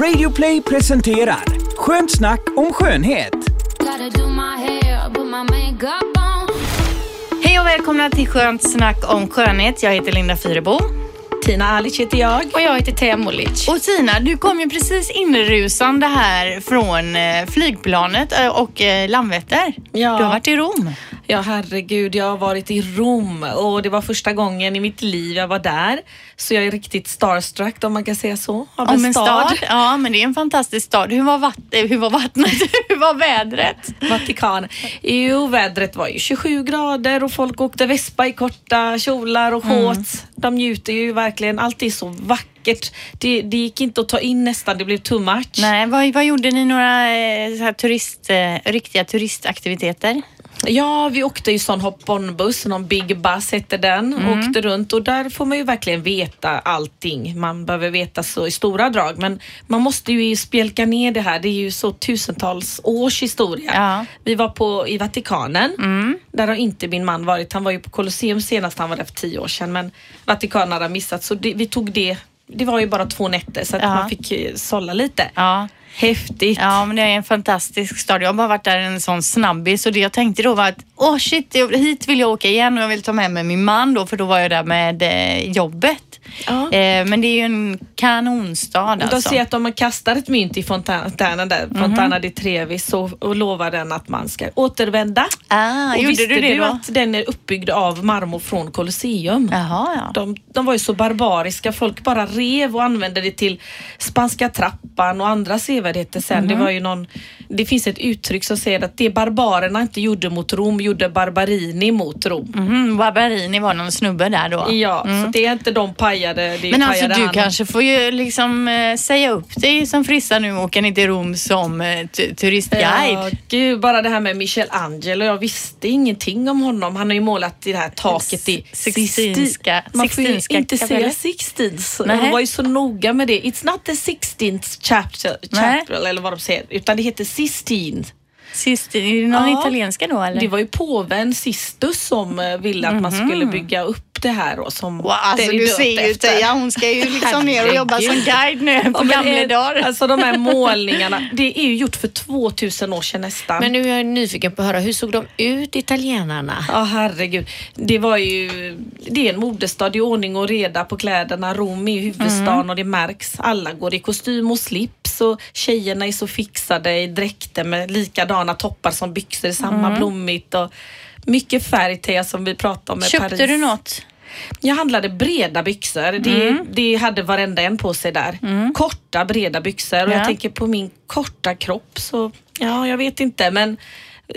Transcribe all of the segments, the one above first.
Radioplay presenterar Skönt snack om skönhet. Hej och välkomna till Skönt snack om skönhet. Jag heter Linda Fyrebo. Tina Alic heter jag. Och jag heter Tea Molic. Och Tina, du kom ju precis inrusande här från eh, flygplanet eh, och eh, Landvetter. Ja. Du har varit i Rom. Ja, herregud, jag har varit i Rom och det var första gången i mitt liv jag var där. Så jag är riktigt starstruck om man kan säga så. Av Om en stad. Ja, men det är en fantastisk stad. Hur var, vatt eh, hur var vattnet? hur var vädret? Vatikan. Jo, vädret var ju 27 grader och folk åkte vespa i korta kjolar och shorts. De njuter ju verkligen. Allt är så vackert. Det, det gick inte att ta in nästan, det blev too much. Nej, vad, vad gjorde ni? Några eh, så här turist, eh, riktiga turistaktiviteter? Ja, vi åkte ju sån hop-on-buss, någon Big Bus hette den, Mm. åkte runt och där får man ju verkligen veta allting. Man behöver veta så i stora drag, men man måste ju spjälka ner det här. Det är ju så tusentals års historia. Ja. Vi var på, i Vatikanen. Mm. Där har inte min man varit. Han var ju på Colosseum senast, han var där för tio år sedan, men Vatikanen hade missat så det, vi tog det. Det var ju bara två nätter så att Ja. man fick eh, sålla lite. Ja. Häftigt. Ja, men det är en fantastisk stad. Jag har bara varit där en sån snabbis och det jag tänkte då var att åh shit, jag- hit vill jag åka igen och jag vill ta med mig min man då för då var jag där med eh, jobbet. Ja. Eh, men det är ju en kanonstad De alltså. säger att om man kastar ett mynt i fontänen där, Mhm. Fontana di Trevi, så och lovar den att man ska återvända. Ah, och gjorde visste du det då? att den är uppbyggd av marmor från Colosseum? Jaha, ja. De, de var ju så barbariska, folk bara rev och använde det till spanska trappan och andra sevärdheter sen. Mhm. Det var ju någon, det finns ett uttryck som säger att det barbarerna inte gjorde mot Rom gjorde Barbarini mot Rom. Mhm, Barbarini var någon snubbe där då. Ja, så det är inte de pajade, det Men alltså du han. kanske får ju liksom eh, säga upp dig som frissa nu och åka ner till Rom som eh, tu- turistguide. Ja, gud, bara det här med Michelangelo. Jag visste ingenting om honom. Han har ju målat det här taket i Sixtinska- Man får ju inte säga. Sixtins. De var ju så noga med det. It's not the 16th chapter, chapel eller vad de säger, utan det heter Sistine. Sist, är det någon Ja. italienska då eller? Det var ju påven Sistus som eh, ville att man skulle bygga upp det här då, som Mhm. Wow, alltså du ser ju efter. Teija, hon ska ju liksom ner och jobba som guide nu på Ja, gamla dagar. Alltså de här målningarna, det är ju gjort för 2000 år sedan nästan. Men nu är jag nyfiken på att höra, hur såg de ut, italienarna? Ja herregud. Det var ju, det är en modestad, det är ordning och reda på kläderna. Rom är ju huvudstaden och det märks. Alla går i kostym och slips och tjejerna är så fixade i dräkter med likadana toppar som byxor, samma blommigt och mycket färg som vi pratade om med Köpte Paris. du något? Jag handlade breda byxor. Det, det hade varenda en på sig där. Korta breda byxor och Ja. jag tänker på min korta kropp så, ja jag vet inte men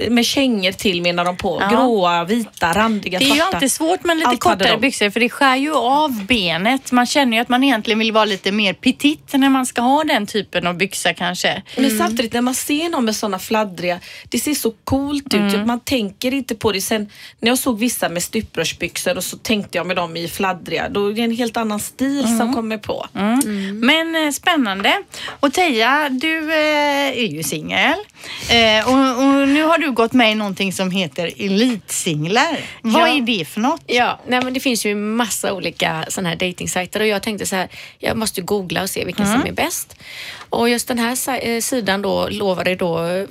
med kängor till menar de på. Ja. Gråa, vita, randiga, Det är ju svarta. alltid svårt med lite Allt kortare byxor för det skär ju av benet. Man känner ju att man egentligen vill vara lite mer petit när man ska ha den typen av byxa kanske. Men samtidigt när man ser någon med sådana fladdriga, det ser så coolt ut. Man tänker inte på det. Sen när jag såg vissa med stuprörsbyxor och så tänkte jag med dem i fladdriga, då är det en helt annan stil som kommer på. Men eh, spännande. Och Teija, du eh, är ju singel. Eh, och, och nu har du gått med i någonting som heter Elitsinglar. Vad Ja. är det för något? Ja, nej men det finns ju massa olika sådana här datingsajter och jag tänkte så här, jag måste googla och se vilken som är bäst. Och just den här eh, sidan då lovade då eh,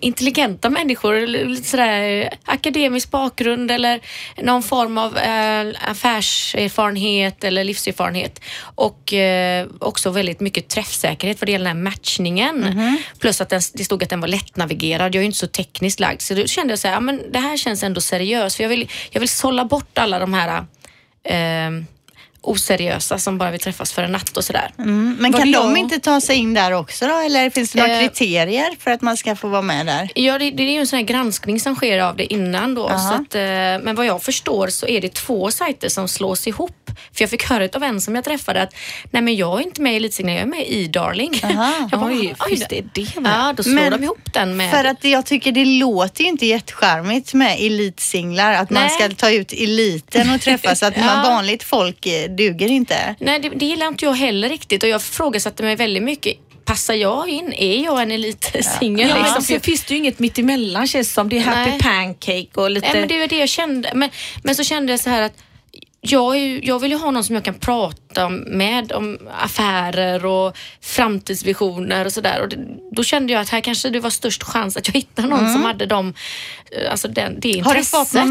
intelligenta människor, lite sådär eh, akademisk bakgrund eller någon form av affärserfarenhet eller livserfarenhet och också väldigt mycket träffsäkerhet vad det gäller den här matchningen. Plus att den, det stod att den var lättnavigerad. Jag är ju inte så tekniskt lagd så då kände jag så här, ja, men det här känns ändå seriöst för jag vill, jag vill sålla bort alla de här eh, oseriösa som bara vill träffas för en natt och sådär. Mm, men Var kan de inte ta sig in där också då? Eller finns det några Eh, kriterier för att man ska få vara med där? Ja, det, det är ju en sån här granskning som sker av det innan då. Aha. Så att, eh, men vad jag förstår så är det två sajter som slås ihop. För jag fick höra av en som jag träffade att nej men jag är inte med i Elitsigna, jag är med i Darling. Aha, jag bara, oj, oj, det det med? Ja, då slår Men de ihop den med... För att jag tycker det låter ju inte jättecharmigt med elitsinglar. Att man Nej. ska ta ut eliten och träffas. Att man, Ja. vanligt folk eh, duger inte. Nej, det, det gillar inte jag heller riktigt och jag frågasatte mig väldigt mycket. Passar jag in? Är jag en elitsingel? Ja, liksom? sen finns det ju inget mittemellan känns det som. Det är happy Nej. pancake och lite... Nej, men det är det jag kände. Men, men så kände jag så här att jag, är, ju- jag vill ju ha någon som jag kan prata med om affärer och framtidsvisioner och sådär. Då kände jag att här kanske det var störst chans att jag hittade någon som hade dem, eh, alltså den, det intresset. Har du fått någon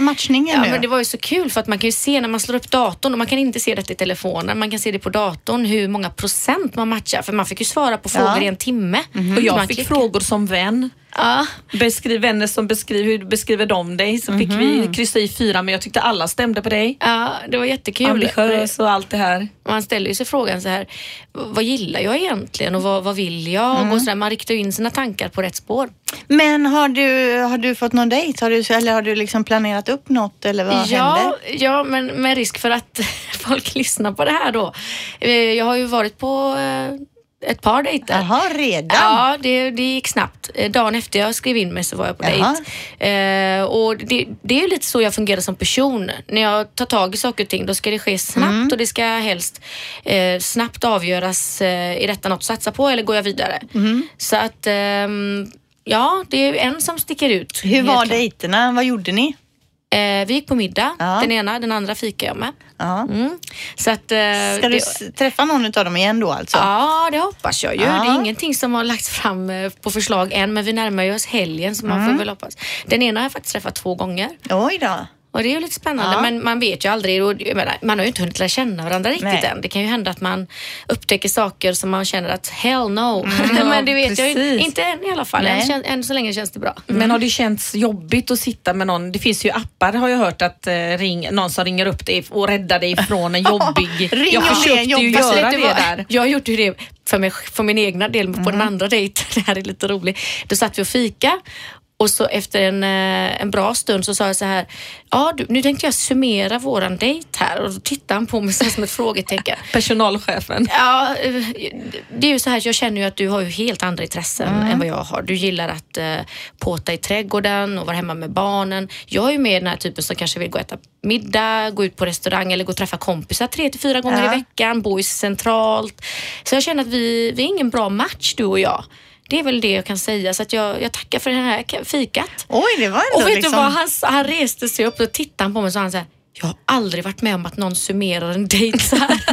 matchning Ja, nu? men det var ju så kul för att man kan ju se när man slår upp datorn och man kan inte se det i telefonen, man kan se det på datorn hur många procent man matchar för man fick ju svara på frågor Ja. i en timme. Och jag fick klickar. frågor som vän. Ja. Beskriv vänner som beskriver hur beskriver de dig. Så fick vi kryssa i fyra men jag tyckte alla stämde på dig. ja, det var jättekul. Ambitiös och allt det här. Man ställer ju sig frågan så här, vad gillar jag egentligen och vad, vad vill jag? Och så där, man riktar ju in sina tankar på rätt spår. Men har du, har du fått någon dejt? Har du, eller har du liksom planerat upp något eller vad? Ja, ja, men med risk för att folk lyssnar på det här då. Eh, Jag har ju varit på eh, ett par dejter. Jaha, redan? Ja, det, det gick snabbt. Eh, Dagen efter jag skrev in mig så var jag på Jaha. dejt. Eh, och det, det är lite så jag fungerar som person. När jag tar tag i saker och ting då ska det ske snabbt Mm. och det ska helst eh, snabbt avgöras. Eh, är detta något att satsa på eller går jag vidare? Mm. Så att ehm, ja, det är en som sticker ut. Hur var klart. dejterna? Vad gjorde ni? Eh, vi gick på middag, Ja. den ena, den andra fikade jag med. Ja. Mm. Så att, eh, Ska du det, träffa någon av dem igen då alltså? Ja, det hoppas jag ju. Ja. Det är ingenting som har lagts fram eh, på förslag än, men vi närmar ju oss helgen så man Mm. får väl hoppas. Den ena har jag faktiskt träffat två gånger Oj då. Och det är ju lite spännande, Ja. men man vet ju aldrig. Och, jag menar, man har ju inte hunnit lära känna varandra riktigt Nej. än. Det kan ju hända att man upptäcker saker som man känner att hell no. men det vet jag ju precis. inte än i alla fall. Än, än så länge känns det bra. Men har det känts jobbigt att sitta med någon? Det finns ju appar har jag hört att eh, ring, någon som ringer upp dig och räddar dig från en jobbig... Ring jag försökte ju göra du det där. Jag har gjort ju det för, mig, för min egna del på Mm. den andra dejten. Det här är lite roligt. Då satt vi och fika och så efter en, eh, en bra stund så sa jag så här, ja du, nu tänkte jag summera våran dejt här och då tittade han på mig så som ett frågetecken. Personalchefen. Ja, eh, det är ju så här, jag känner ju att du har ju helt andra intressen Mm. än vad jag har. Du gillar att eh, påta i trädgården och vara hemma med barnen. Jag är ju mer den här typen som kanske vill gå och äta middag, gå ut på restaurang eller gå och träffa kompisar tre till fyra gånger Ja. i veckan, bo i centralt. Så jag känner att vi, vi är ingen bra match du och jag. Det är väl det jag kan säga. Så att jag, jag tackar för det här fikat. Oj, det var ändå Och vet liksom... du vad? Han, han reste sig upp och tittade på mig och sa han så här, jag har aldrig varit med om att någon summerar en dejt så här.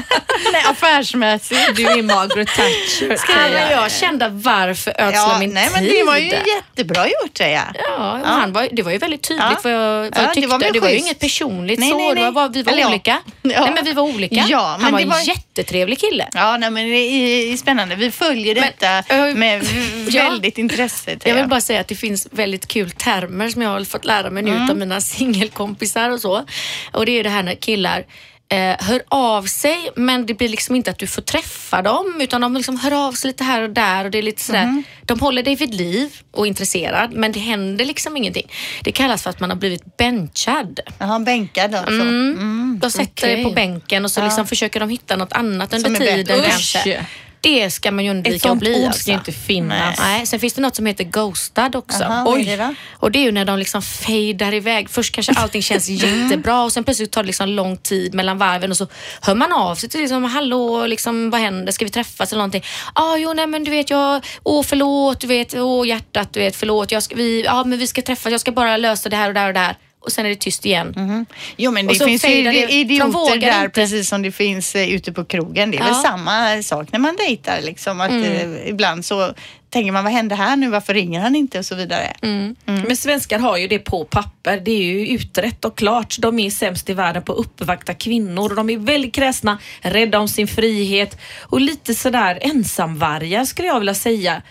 Nej, affärsmässigt. Du är Margaret Thatcher. Ja, men jag kände varför ödsla Ja, min nej, tid? men det var ju jättebra gjort säger jag. Ja, Han var, det var ju väldigt tydligt Ja. vad jag, vad Ja, jag det tyckte. var Det var, ju inget personligt Nej, så. nej, Det var nej. vi var Eller ja. olika. Ja. Nej, men vi var olika. Ja, men Han var det en var- jättetrevlig kille. Ja, nej, men det är spännande. Vi följer Men, detta äh, med ja. väldigt intresse. Jag säger vill bara säga att det finns väldigt kul termer som jag har fått lära mig nu Mm. av mina singelkompisar och så. Och det är det här när killar eh, hör av sig men det blir liksom inte att du får träffa dem utan de liksom hör av sig lite här och där och det är lite sådär, Mm. de håller dig vid liv och intresserad men det händer liksom ingenting. Det kallas för att man har blivit benchad. Jaha, bänkad alltså. Mm. De sätter dig på bänken och så Ja. liksom försöker de hitta något annat under tiden kanske. Det ska man ju Ett undvika att sånt bli ord alltså. ska inte finnas. Nej, sen finns det något som heter ghostad också. Vad är det? Och det är ju när de liksom fejdar iväg. Först kanske allting känns jättebra och sen plötsligt tar det liksom lång tid mellan varven och så hör man av sig till liksom, hallå, liksom, vad händer? Ska vi träffas eller någonting? Ja, ah, jo, nej men du vet, jag, åh förlåt, du vet, åh hjärtat, du vet, förlåt, jag ska, vi, ja men vi ska träffas, jag ska bara lösa det här och där och där. Och sen är det tyst igen. Jo, men det finns ju idioter där inte. precis som det finns eh, ute på krogen. Det är Ja. väl samma sak när man dejtar liksom. Att, Mm. eh, ibland så tänker man, vad hände här nu? Varför ringer han inte? Och så vidare. Mm. Men svenskar har ju det på papper. Det är ju utrett och klart. De är sämst i världen på att uppvakta kvinnor. De är väldigt kräsna, rädda om sin frihet och lite sådär ensamvargar skulle jag vilja säga.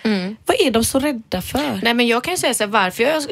Vad är de så rädda för? Nej men jag kan ju säga så här, varför jag,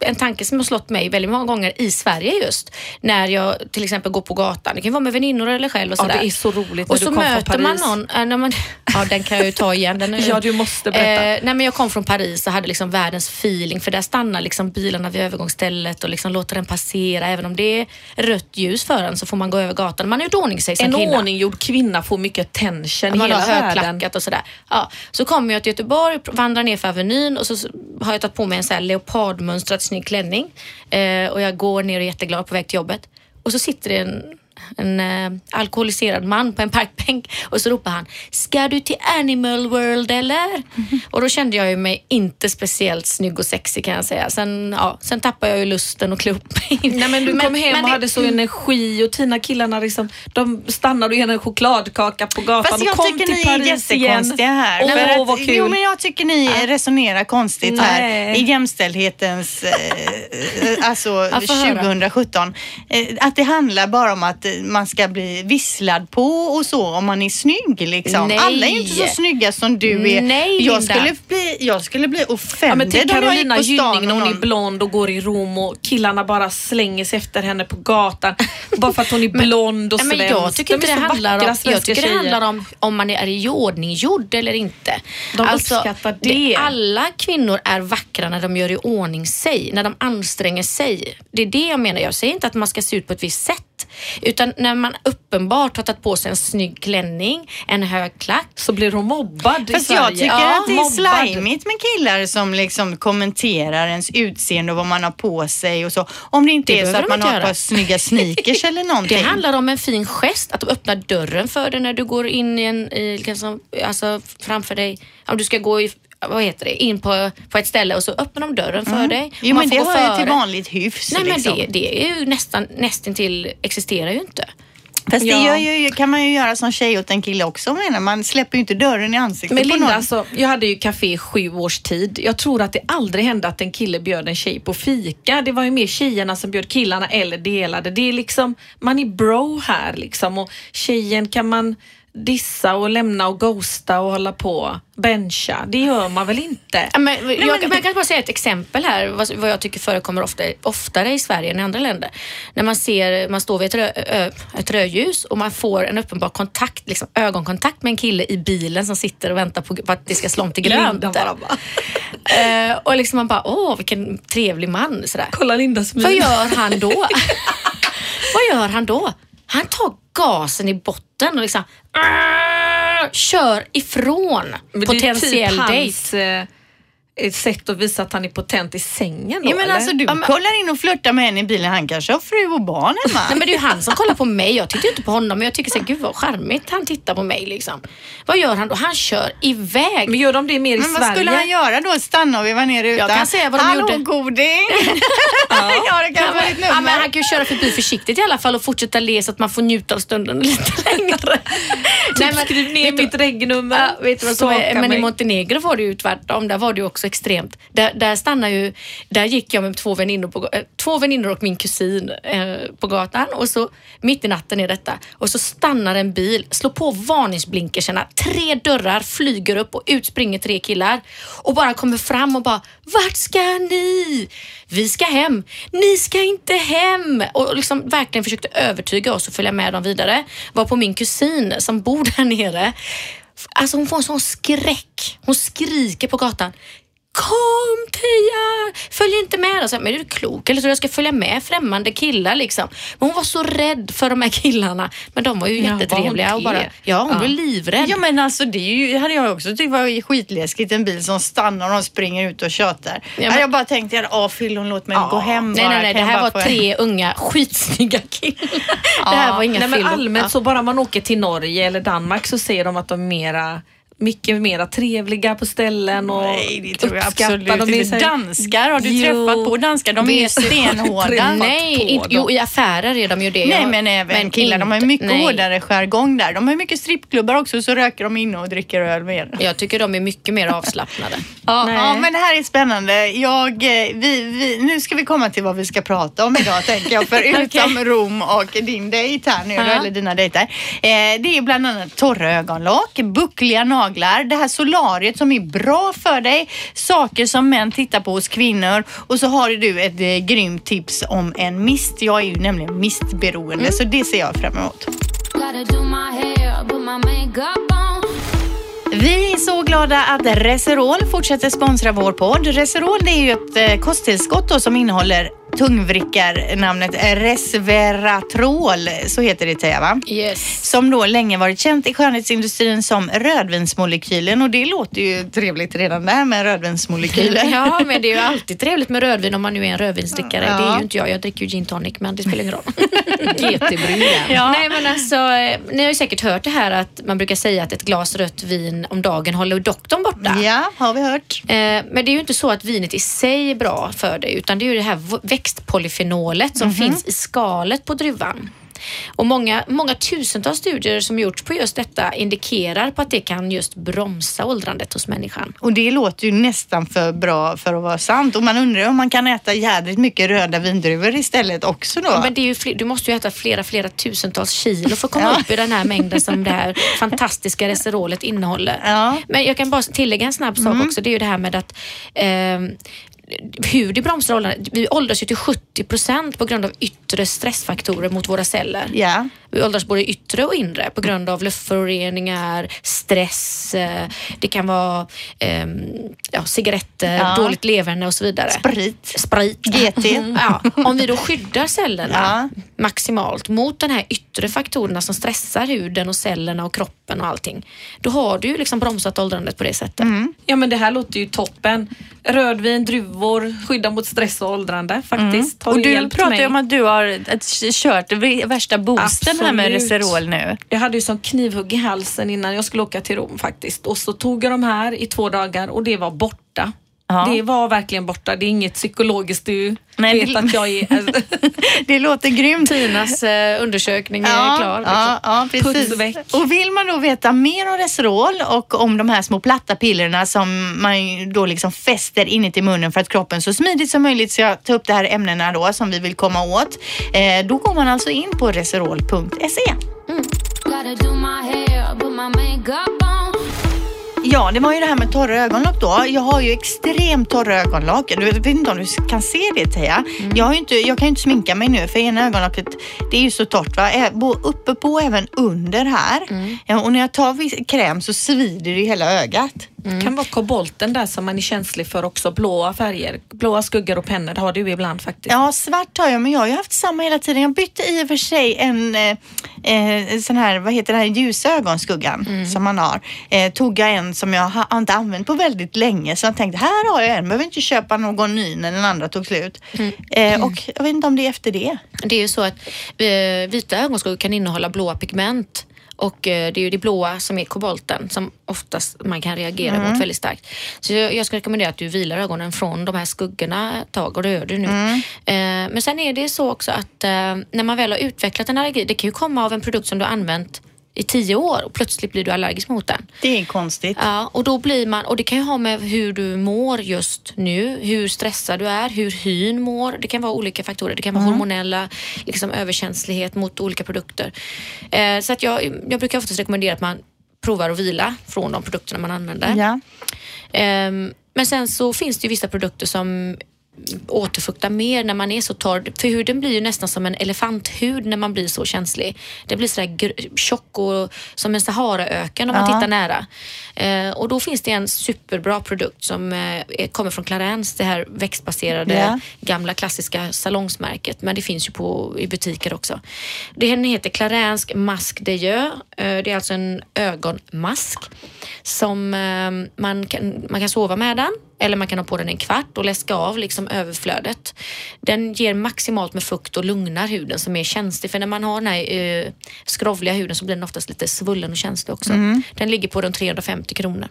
en tanke som har slått mig väldigt många gånger i Sverige just. När jag till exempel går på gatan, det kan vara med väninnor eller själv och Ja, sådär. det är så roligt när Och du så kom från möter man Paris. någon, äh, man, ja den kan jag ju ta igen. Den är, Ja, du måste berätta. Eh, nej men jag kom från Paris och hade liksom världens feeling för där stannar liksom bilarna vid övergångsstället och liksom låter den passera. Även om det är rött ljus för en så får man gå över gatan. Man är ju ordning sig som En kvinna. ordninggjord kvinna får mycket attention i Man har hela världen. högklackat och sådär. Ja, så kommer jag till Göteborg, vandrar ner för Avenyn och så har jag tagit på mig en sån här leopardmönstrad snygg klänning. Eh, och jag går ner och är jätteglad på väg till jobbet. Och så sitter det en en eh, alkoholiserad man på en parkbänk och så ropar han Ska du till Animal World eller? Och då kände jag ju mig inte speciellt snygg och sexig kan jag säga. Sen, ja, sen tappade jag ju lusten och mig. Nej men du kom hem men och det- hade så energi och Tina killarna liksom, de stannade och ger en chokladkaka på gatan Fast jag och kom tycker till ni är Paris igen. jättekonstiga här. Åh, För att-. Jo, men jag tycker ni resonerar konstigt här Nej. i jämställdhetens, eh, alltså Ja, få höra. 2017. Eh, att det handlar bara om att eh, man ska bli visslad på och så om man är snygg liksom. Nej. Alla är inte så snygga som du är. Nej, jag, Linda. skulle bli, jag skulle bli Ja, offended men till om jag Carolina Gynning när hon är blond och går i Rom och killarna bara slänger sig efter henne på gatan bara för att hon är blond och Ja, men svensk. jag tycker inte De det handlar om, jag tycker det handlar om om man är iordninggjord eller inte. Alltså, De uppskattar det. Alla kvinnor är vackra när de gör i ordning sig, när de anstränger sig. Det är det jag menar. Jag säger inte att man ska se ut på ett visst sätt. Utan när man uppenbart har tagit på sig en snygg klänning, en hög klack. Så blir hon mobbad i Fast Sverige. jag tycker Ja, att det är slimigt med killar som liksom kommenterar ens utseende och vad man har på sig och så. Om det inte Det är så att de man har göra. på snygga sneakers eller Det någonting. handlar om en fin gest, att öppna dörren för dig när du går in i en, i, liksom, alltså framför dig. Om du ska gå i, vad heter det, in på, på ett ställe och så öppnar de dörren för dig. Mm. Jo Man men det hör ju till vanligt hyfs. Nej men liksom. det, det är ju nästan, nästintill existerar ju inte. Fast det Ja. gör ju, kan man ju göra som tjej åt en kille också menar Man släpper ju inte dörren i ansiktet Men på Linda, någon. alltså, jag hade ju café i sju års tid. Jag tror att det aldrig hände att en kille bjöd en tjej på fika. Det var ju mer tjejerna som bjöd killarna eller delade. Det är liksom, man är bro här liksom och tjejen kan man dissa och lämna och ghosta och hålla på. Bencha, det gör man väl inte? Men, jag, men- men jag kan bara säga ett exempel här, vad, vad jag tycker förekommer ofta, oftare i Sverige än i andra länder. När man ser, man står vid ett, rö, ö, ett rödljus och man får en uppenbar kontakt, liksom ögonkontakt med en kille i bilen som sitter och väntar på, på att det ska slå om till grönt. Bara. Eh, och liksom man bara, åh vilken trevlig man. Sådär. Kolla Lindas min. Vad gör han då? Vad gör han då? Han tar gasen i botten och liksom "Arr!" kör ifrån Men potentiell typ dejt. eh, ett sätt att visa att han är potent i sängen då, Ja men eller? alltså du Ja, men- kollar in och flörtar med henne i bilen. Han kanske har fru och barn hemma. Nej, men det är ju han som kollar på mig. Jag tittar ju inte på honom. Men jag tycker så här, gud vad charmigt han tittar på mig. Liksom. Vad gör han då? Han kör iväg. Men gör de det mer i Men vad Sverige? skulle han göra då? Stanna och veva ner rutan? Jag kan säga vad de Hallå, gjorde. goding! ja, det kan vara ditt Ja, men nummer. han kan ju köra förbi försiktigt i alla fall och fortsätta le så att man får njuta av stunden lite längre. Typ skriv ner vet du- mitt regnummer. Ja, vet du vad som är, Staka men i mig. Montenegro var det ju tvärtom. Där var det ju också extremt. Där, där stannar ju, där gick jag med två väninnor, på, eh, två väninnor och min kusin eh, på gatan och så mitt i natten är detta och så stannar en bil, slår på varningsblinkerserna, tre dörrar flyger upp och ut springer tre killar och bara kommer fram och bara vart ska ni? Vi ska hem. Ni ska inte hem! Och liksom verkligen försökte övertyga oss att följa med dem vidare. Var på min kusin som bor där nere Alltså hon får en sån skräck. Hon skriker på gatan. Kom Tia! Följ inte med. Alltså, men är du klok eller så jag ska följa med främmande killar liksom. Men hon var så rädd för de här killarna. Men de var ju Ja, var jättetrevliga. hon Och bara, ja, hon Ja. blev livrädd. Ja men alltså det är ju, hade jag också tyckt var skitläskigt. En bil som stannar och de springer ut och tjötar. Ja, men- jag bara tänkte, åh fyll hon låt mig gå hem nej, bara. nej, nej. Det här var få- tre unga skitsnygga killar. Det här var inga Nej, men allmänt Ja. så bara man åker till Norge eller Danmark så säger de att de mera mycket mera trevliga på ställen och Nej, det tror jag absolut De är inte. så här- Danskar, har du Jo, träffat på danskar? De är stenhårda. Nej, inte, dem. jo i affärer är de ju det. Nej Jag- men även killar, de har inte- mycket nej. hårdare jargong där. De har mycket strippklubbar också så röker de inne och dricker öl med. Jag tycker de är mycket mer avslappnade. Ja, ja, men det här är spännande. Jag, eh, vi, vi, nu ska vi komma till vad vi ska prata om idag tänker jag. Förutom Rom och din dejt här nu, Ja. eller dina dejter. Eh, det är bland annat torra ögonlock, buckliga naglar, det här solariet som är bra för dig, saker som män tittar på hos kvinnor och så har du ett eh, grymt tips om en mist. Jag är ju nämligen mistberoende så det ser jag fram emot. Vi är så glada att Reserol fortsätter sponsra vår podd. Reserol det är ju ett eh, kosttillskott då som innehåller tungvrickarnamnet resveratrol, så heter det Teija va? Yes. Som då länge varit känt i skönhetsindustrin som rödvinsmolekylen och det låter ju trevligt redan där med rödvinsmolekyler. Ja, men det är ju alltid trevligt med rödvin om man nu är en rödvinsdrickare. Ja. Det är ju inte jag. Jag dricker ju gin tonic, men det spelar ingen roll. GT-brygga. Ja. Nej, men alltså, eh, ni har ju säkert hört det här att man brukar säga att ett glas rött vin om dagen håller doktorn borta. Ja, har vi hört. Eh, Men det är ju inte så att vinet i sig är bra för dig utan det är ju det här växtpolyfenolet som finns i skalet på druvan. Och många, många tusentals studier som gjorts på just detta indikerar på att det kan just bromsa åldrandet hos människan. Och det låter ju nästan för bra för att vara sant. Och man undrar om man kan äta jädrigt mycket röda vindruvor istället också då. Ja, men det är ju du måste ju äta flera, flera tusentals kilo för att komma Ja. upp i den här mängden som det här fantastiska reserolet innehåller. Ja. Mm. Men jag kan bara tillägga en snabb sak också. Det är ju det här med att ehm, hur det bromsar åldrandet. Vi åldras ju till 70 procent på grund av yttre stressfaktorer mot våra celler. Yeah. Vi åldras både yttre och inre på grund av luftföroreningar, stress, eh, det kan vara ehm, ja, cigaretter, Ja. dåligt leverne och så vidare. Sprit. Sprit. GT. Ja, om vi då skyddar cellerna Ja. maximalt mot den här yttre faktorerna som stressar huden och cellerna och kroppen och allting. Då har du ju liksom bromsat åldrandet på det sättet. Mm. Ja men det här låter ju toppen. Rödvin, druvor, skydda mot stress och åldrande faktiskt. Har Och du pratar ju om att du har ett, kört värsta boosten här med. Reserol nu. Jag hade ju som knivhugg i halsen innan jag skulle åka till Rom faktiskt. Och så tog jag de här i två dagar och det var borta. Ja. Det var verkligen borta. Det är inget psykologiskt. Du Nej, vet det- att jag är... Det låter grymt. Tinas eh, undersökning är Ja, klar. liksom. ja, ja, precis. Och vill man då veta mer om Reserol och om de här små platta pillerna som man då liksom fäster inuti munnen för att kroppen så smidigt som möjligt ska ta upp de här ämnena då som vi vill komma åt. Eh, då går man alltså in på reserol.se. Gotta Ja, det var ju det här med torra ögonlock då. Jag har ju extremt torra ögonlock. Du vet inte om du kan se det Teija. Jag, har ju inte, jag kan ju inte sminka mig nu för ena ögonlocket det är ju så torrt. Va? Uppe på även under här. Ja, och när jag tar kräm så svider det i hela ögat. Kan vara kobolten där som man är känslig för också. Blåa färger, blåa skuggor och pennor har du ibland faktiskt. Ja, svart har jag men jag har ju haft samma hela tiden. Jag bytte i och för sig en eh, eh, sån här, vad heter det här, ljusa ögonskuggan som man har. Eh, tog jag en som jag ha, har inte använt på väldigt länge så jag tänkte här har jag en, behöver inte köpa någon ny när den andra tog slut. Eh, och jag vet inte om det är efter det. Det är ju så att eh, vita ögonskuggor kan innehålla blåa pigment. Och eh, det är ju det blåa som är kobolten som oftast man kan reagera mot väldigt starkt. Så jag, jag ska rekommendera att du vilar ögonen från de här skuggorna ett tag och det gör du nu. Eh, men sen är det så också att eh, när man väl har utvecklat en allergi, det kan ju komma av en produkt som du har använt i tio år och plötsligt blir du allergisk mot den. Det är konstigt. Ja, och då blir man, och det kan ju ha med hur du mår just nu, hur stressad du är, hur hyn mår. Det kan vara olika faktorer. Det kan vara hormonella liksom, överkänslighet mot olika produkter. Eh, så att jag, jag brukar oftast rekommendera att man provar att vila från de produkterna man använder. Ja. Ehm, men sen så finns det ju vissa produkter som återfuktar mer när man är så torr. För huden blir ju nästan som en elefanthud när man blir så känslig. Det blir sådär tjock och som en Saharaöken om man Ja. tittar nära. Eh, och då finns det en superbra produkt som eh, kommer från Clarins, det här växtbaserade Ja. gamla klassiska salongsmärket. Men det finns ju på, i butiker också. Den heter Clarins Masque de Yeux. Eh, det är alltså en ögonmask som eh, man kan, man kan sova med den eller man kan ha på den en kvart och läska av liksom överflödet. Den ger maximalt med fukt och lugnar huden som är känslig. För när man har den här eh, skrovliga huden så blir den oftast lite svullen och känslig också. Den ligger på runt 350 kronor.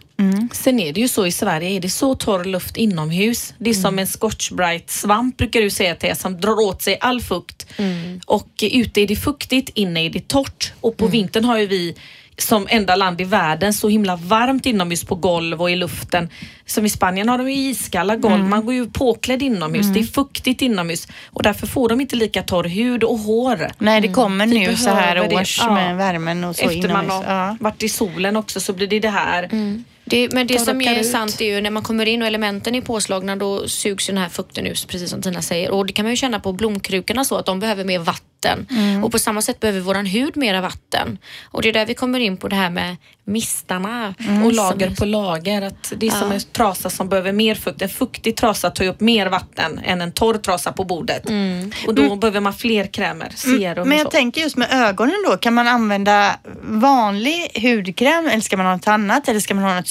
Sen är det ju så i Sverige, är det så torr luft inomhus. Det är som en Scotch Brite svamp brukar du säga till er, som drar åt sig all fukt. Och eh, ute är det fuktigt, inne är det torrt. Och på vintern har ju vi som enda land i världen så himla varmt inomhus på golv och i luften. Som i Spanien har de ju iskalla golv, man går ju påklädd inomhus. Det är fuktigt inomhus och därför får de inte lika torr hud och hår. Nej, det kommer Vi nu så här det. års Ja. med värmen och så Efter man inomhus. har Ja. varit i solen också så blir det det här. Det, men det som är ut. sant är ju när man kommer in och elementen är påslagna då sugs ju den här fukten ut precis som Tina säger. Och det kan man ju känna på blomkrukorna så att de behöver mer vatten vatten. Och på samma sätt behöver våran hud mera vatten. Och det är där vi kommer in på det här med mistarna. Och lager på lager. Att det är som en trasa som behöver mer fukt. En fuktig trasa tar upp mer vatten än en torr trasa på bordet. Och då behöver man fler krämer, serum Men och jag så. tänker just med ögonen då, kan man använda vanlig hudkräm eller ska man ha något annat? Eller ska man ha något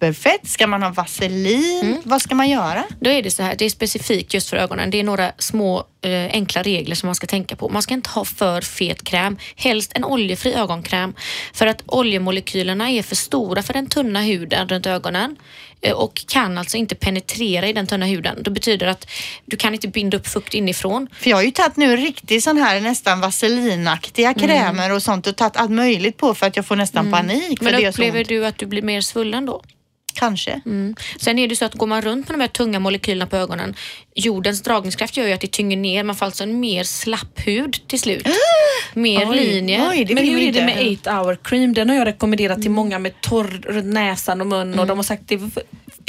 superfett? Ska man ha vaselin? Mm. Vad ska man göra? Då är det så här, det är specifikt just för ögonen. Det är några små eh, enkla regler som man ska tänka på. Man ska inte ha för fet kräm, helst en oljefri ögonkräm. För att oljemolekylerna är för stora för den tunna huden runt ögonen eh, och kan alltså inte penetrera i den tunna huden. Det betyder att du kan inte binda upp fukt inifrån. För jag har ju tagit nu riktigt sån här nästan vaselinaktiga Mm. krämer och sånt och tagit allt möjligt på för att jag får nästan panik. För Men upplever du att du blir mer svullen då? Kanske. Mm. Sen är det så att går man runt med de här tunga molekylerna på ögonen, jordens dragningskraft gör ju att det tynger ner. Man får alltså en mer slapp hud till slut. mer linjer. Oj, Men hur är det med 8 hour cream? Den har jag rekommenderat till många med torr näsan och mun och de har sagt det är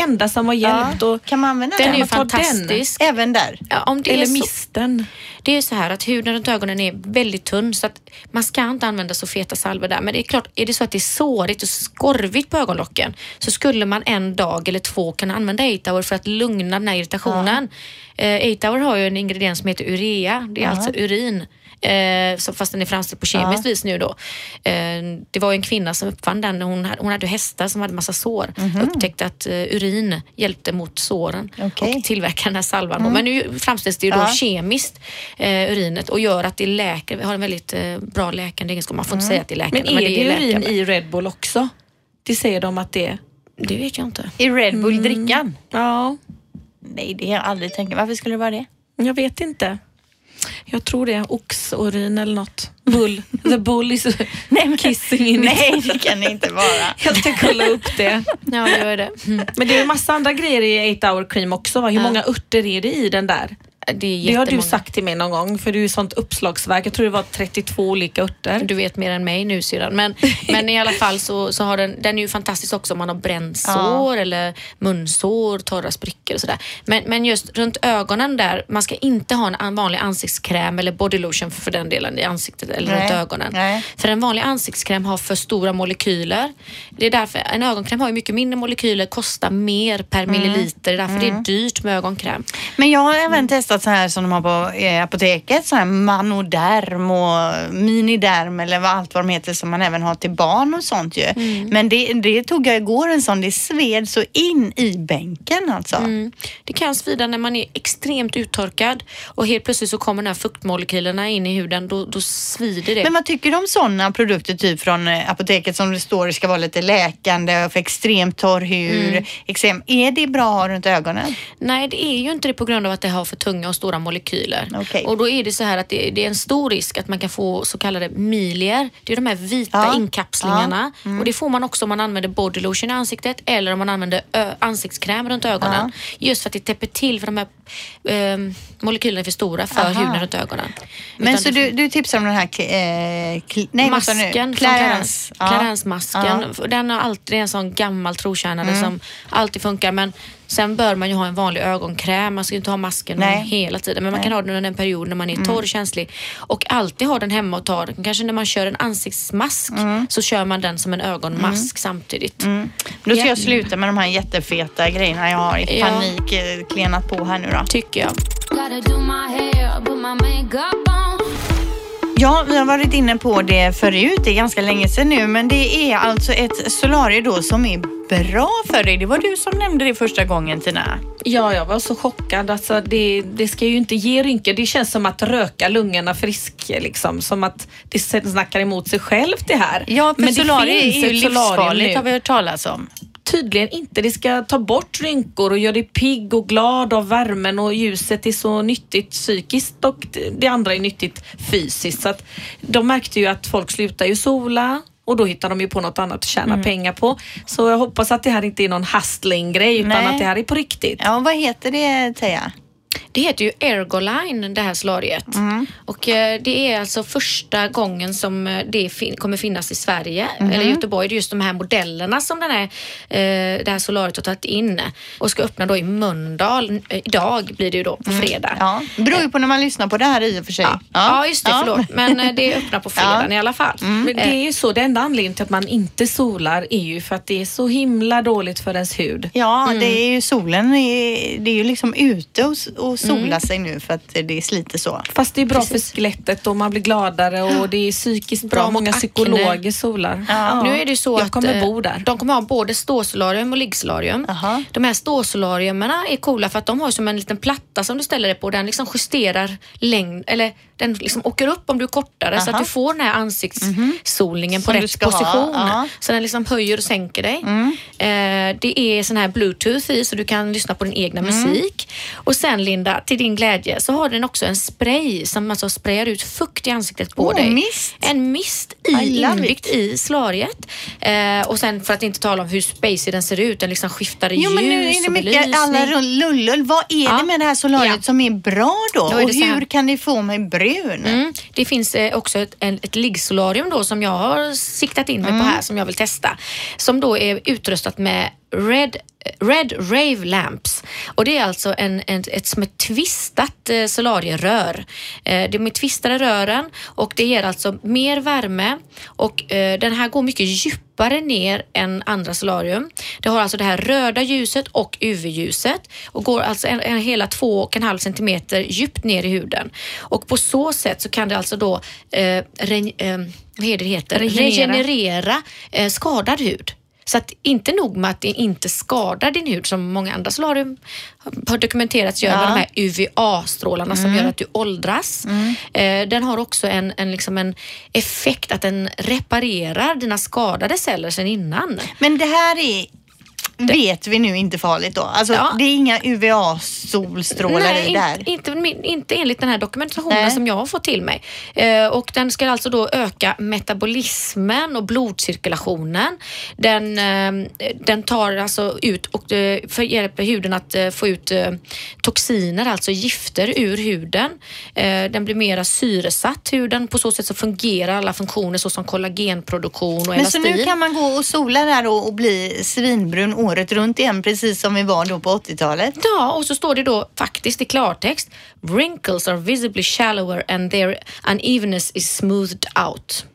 enda som har hjälpt. Och, Kan man använda Den den? är ju ta den? fantastisk. Även där? Ja, om det eller är så, misten. Det är så här att huden runt ögonen är väldigt tunn så att man ska inte använda så feta salvor där. Men det är klart, är det så att det är sårigt och skorvigt på ögonlocken så skulle man en dag eller två kunna använda 8 hour för att lugna den här irritationen. Eh, 8 hour har ju en ingrediens som heter urea. Det är alltså urin. Eh, fast den är framställd på kemiskt vis nu då. Eh, det var en kvinna som uppfann den. Hon hade, hon hade hästar som hade massa sår. Upptäckte att eh, urin hjälpte mot såren Okej. och tillverkade den här salvan. då. Men nu framställs det ju då Ja. kemiskt urinet och gör att det läker. Har en väldigt bra läkande egenskap. Man får inte säga att det är läkande, Men men, är det, urin i Red Bull också? Det säger de att det är. Det vet jag inte. I Red Bull-drickan? Ja, Nej, det har jag aldrig tänkt. Varför skulle det vara det? jag vet inte. Jag tror det. Oxurin eller något. Bull. The bull is kissing in it. Nej, det kan det inte vara. Jag ska kolla upp det. Ja, gör det. Mm. Men det är en massa andra grejer i 8 hour cream också. Va? Hur många örter är det i den där? Det är Det har du sagt till mig någon gång för du är sånt uppslagsverk. Jag tror det var 32 olika örter. Du vet mer än mig nu syrran. Men, men i alla fall så, så har den, den är ju fantastisk också om man har brännsår eller munsår, torra sprickor och sådär. Men, men just runt ögonen där, man ska inte ha en an- vanlig ansiktskräm eller body lotion för den delen i ansiktet eller Nej, runt ögonen. nej. För en vanlig ansiktskräm har för stora molekyler. Det är därför, en ögonkräm har ju mycket mindre molekyler, kostar mer per Mm. milliliter. Det är därför det är dyrt med ögonkräm. Men jag har även testat så här som de har på eh, apoteket, så här manoderm och miniderm eller vad allt vad de heter som man även har till barn och sånt ju. Mm. Men det, det tog jag igår en sån, det sved så in i bänken alltså. Mm. Det kan svida när man är extremt uttorkad och helt plötsligt så kommer de här fuktmolekylerna in i huden. Då, då svider det. Men vad tycker du om sådana produkter typ från eh, apoteket som det står ska vara lite läkande för extremt torr hud, Mm. eksem. Är det bra att ha runt ögonen? Nej, det är ju inte det på grund av att det har för tunga och stora molekyler. Okej. Och då är det så här att det, det är en stor risk att man kan få så kallade milier. Det är de här vita Ja. inkapslingarna. Och det får man också om man använder body lotion i ansiktet eller om man använder ansiktskräm runt ögonen. Just för att det täpper till för de här ehm, molekylerna är för stora för Aha. huden runt ögonen. Men Utan så du, du tipsar om den här eh, nej? Masken Clarence. Clarence. Ja. Clarence-masken. Den har alltid, det är en sån gammal trotjänare Mm. som alltid funkar. Men sen bör man ju ha en vanlig ögonkräm. Man ska ju inte ha masken Nej. hela tiden. Men man kan ha den under en period när man är torr och känslig. Och alltid ha den hemma och ta den. Kanske när man kör en ansiktsmask så kör man den som en ögonmask samtidigt. Då ska Ja. jag sluta med de här jättefeta grejerna jag har i Ja. panik eh, klenat på här nu då. Tycker jag. Ja, vi har varit inne på det förut. Det är ganska länge sedan nu, men det är alltså ett solarium då som är bra för dig. Det var du som nämnde det första gången Tina. Ja, jag var så chockad. Alltså, det, det ska ju inte ge rynkor. Det känns som att röka lungorna frisk. Liksom. Som att det snackar emot sig självt det här. Ja, för Men finns är ju livsfarligt nu. har vi hört talas om. Tydligen inte. Det ska ta bort rynkor och göra dig pigg och glad av värmen och ljuset är så nyttigt psykiskt och det- andra är nyttigt fysiskt. Så att de märkte ju att folk slutar ju sola och då hittar de ju på något annat att tjäna Mm. pengar på. Så jag hoppas att det här inte är någon hustling-grej utan att det här är på riktigt. Ja, vad heter det Teija? Det heter ju Ergoline, det här solariet. Mm. Och eh, det är alltså första gången som eh, det fin- kommer finnas i Sverige, Mhm. eller Göteborg. Det är just de här modellerna som den här, eh, det här solariet har tagit in och ska öppna då i Mölndal. Idag blir det ju då på fredag. Mm. Ja, det beror ju på när man lyssnar på det här i och för sig. Ja, ja just det, förlåt. Men det öppnar på fredagen Ja. Mm. i alla fall. Men det är ju så, det enda anledningen till att man inte solar är ju för att det är så himla dåligt för ens hud. Ja, Mm. det är ju solen, är, det är ju liksom ute och, och sola Mm. sig nu för att det sliter så. Fast det är bra för skelettet och man blir gladare och det är psykiskt bra. Bra Många akne. psykologer solar. Ja. Nu är det så jag att kommer eh, bo där. de kommer ha både ståsolarium och liggsolarium. Jaha. De här ståsolariumerna är coola för att de har som en liten platta som du ställer dig på. Den liksom justerar längd, eller den liksom åker upp om du är kortare så Aha. att du får den här ansiktssolningen på Som du rätt ska ha, position. ja. Mm. Så den liksom höjer och sänker dig. Eh, det är sån här bluetooth i så du kan lyssna på din egna Mm. musik. Och sen Linda, till din glädje så har den också en spray som alltså sprayar ut fukt i ansiktet på Åh, dig. mist. En mist I inbyggt i solariet. Eh, och sen för att inte tala om hur spacey den ser ut, den liksom skiftar i Jo ljus men nu är det och mycket alla lullull. Vad är Ja. det med det här solariet Ja. som är bra då? Då och så hur kan det få mig brun? Mm. Det finns eh, också ett, ett liggsolarium då som jag har siktat in mig Mm. på här som jag vill testa. Som då är utrustat med Red, Red Rave Lamps. Och det är alltså en, en, ett som ett twistat eh, solarierör. Eh, de är twistade rören och det ger alltså mer värme och eh, den här går mycket djupare ner än andra solarium. Det har alltså det här röda ljuset och UV-ljuset och går alltså en, en, hela 2,5 centimeter djupt ner i huden. Och på så sätt så kan det alltså då eh, re, eh, vad är det heter? Regenerera. regenerera eh, skadad hud. Så att inte nog med att det inte skadar din hud som många andra solarium har dokumenterats gör med Ja. de här UVA-strålarna som gör att du åldras. Eh, den har också en, en, liksom en effekt att den reparerar dina skadade celler sedan innan. Men det här är vet vi nu inte farligt då? Alltså Ja. det är inga UVA-solstrålar i det här? inte, inte, inte enligt den här dokumentationen Nej. som jag har fått till mig. Eh, och den ska alltså då öka metabolismen och blodcirkulationen. Den, eh, den tar alltså ut och eh, för hjälper huden att eh, få ut eh, toxiner, alltså gifter ur huden. Eh, den blir mera syresatt huden. På så sätt så fungerar alla funktioner såsom kollagenproduktion och Men så elastin. nu kan man gå och sola där och, och bli svinbrun året runt igen precis som vi var då på 80-talet? Ja, och så står det då faktiskt i klartext. Wrinkles are visibly shallower and their unevenness is smoothed out.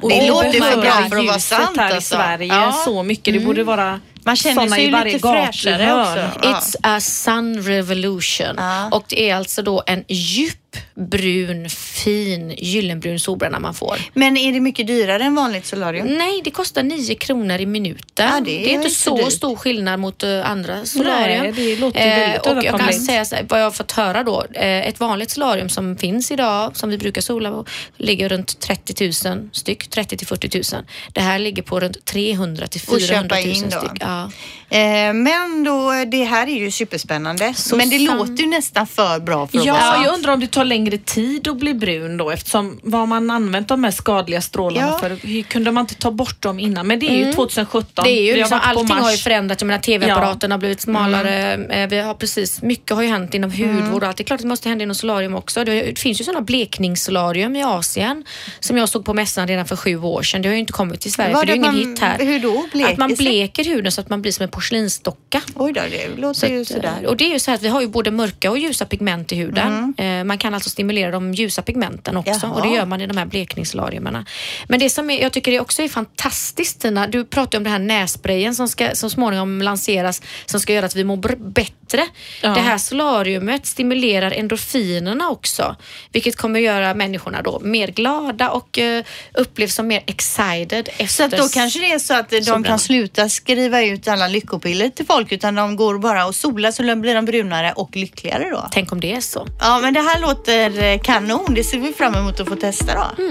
Och det vi låter för bra för att vara sant här i alltså. Sverige Ja. så mycket. Det borde vara Man känner sig ju varje lite fräschare också. Ja. It's a sun revolution. Ja. Och det är alltså då en djup brun, fin, gyllenbrun solbränna man får. Men är det mycket dyrare än vanligt solarium? Nej, det kostar 9 kronor i minuten. Ja, det det, är inte så dyrt. stor skillnad mot eh, andra solarium. Nej, det låter väldigt och jag kan säga så här, vad jag har fått höra då. Eh, ett vanligt solarium som finns idag, som vi brukar sola på, ligger runt 30 000 styck. 30 till 40 000. Det här ligger på runt 300 till Och 400 köpa 000 in då. styck. Ja. Eh, men då, det här är ju superspännande. Så men det sant. låter ju nästan för bra för att vara Ja, sant. jag undrar om det tar längre tid att bli brun då eftersom vad man använt de här skadliga strålarna Ja. för? Hur kunde man inte ta bort dem innan? Men det är ju 2017. Det är ju liksom, allting har ju förändrats. Jag menar, TV-apparaten har blivit smalare. Eh, Vi har precis, mycket har ju hänt inom hudvård och allt. Det är klart att det måste hända inom solarium också. Det, finns ju sådana blekningssolarium i Asien som jag såg på mässan redan för sju år sedan. Det har ju inte kommit till Sverige Var för det är ju ingen hit här. hur då? Bleker att man bleker huden så att man blir som en porslinsdocka. Oj då, det låter Så ju att, sådär. och det är ju så här att vi har ju både mörka och ljusa pigment i huden. Eh, man kan alltså stimulera de ljusa pigmenten också Jaha. och det gör man i de här blekningssolariumerna. Men det som är, jag tycker det också är fantastiskt Tina, du pratar om den här nässprayen som ska så småningom lanseras som ska göra att vi mår br- bättre. Ja. Det här solariumet stimulerar endorfinerna också, vilket kommer göra människorna då mer glada och eh, upplevs som mer excited efter Så att då kanske det är så att de solbränna. kan sluta skriva ut alla lyckopiller till folk utan de går bara och solar så blir de brunare och lyckligare då. Tänk om det är så. Ja men det här låter eh, kanon. Det ser vi fram emot att få testa då.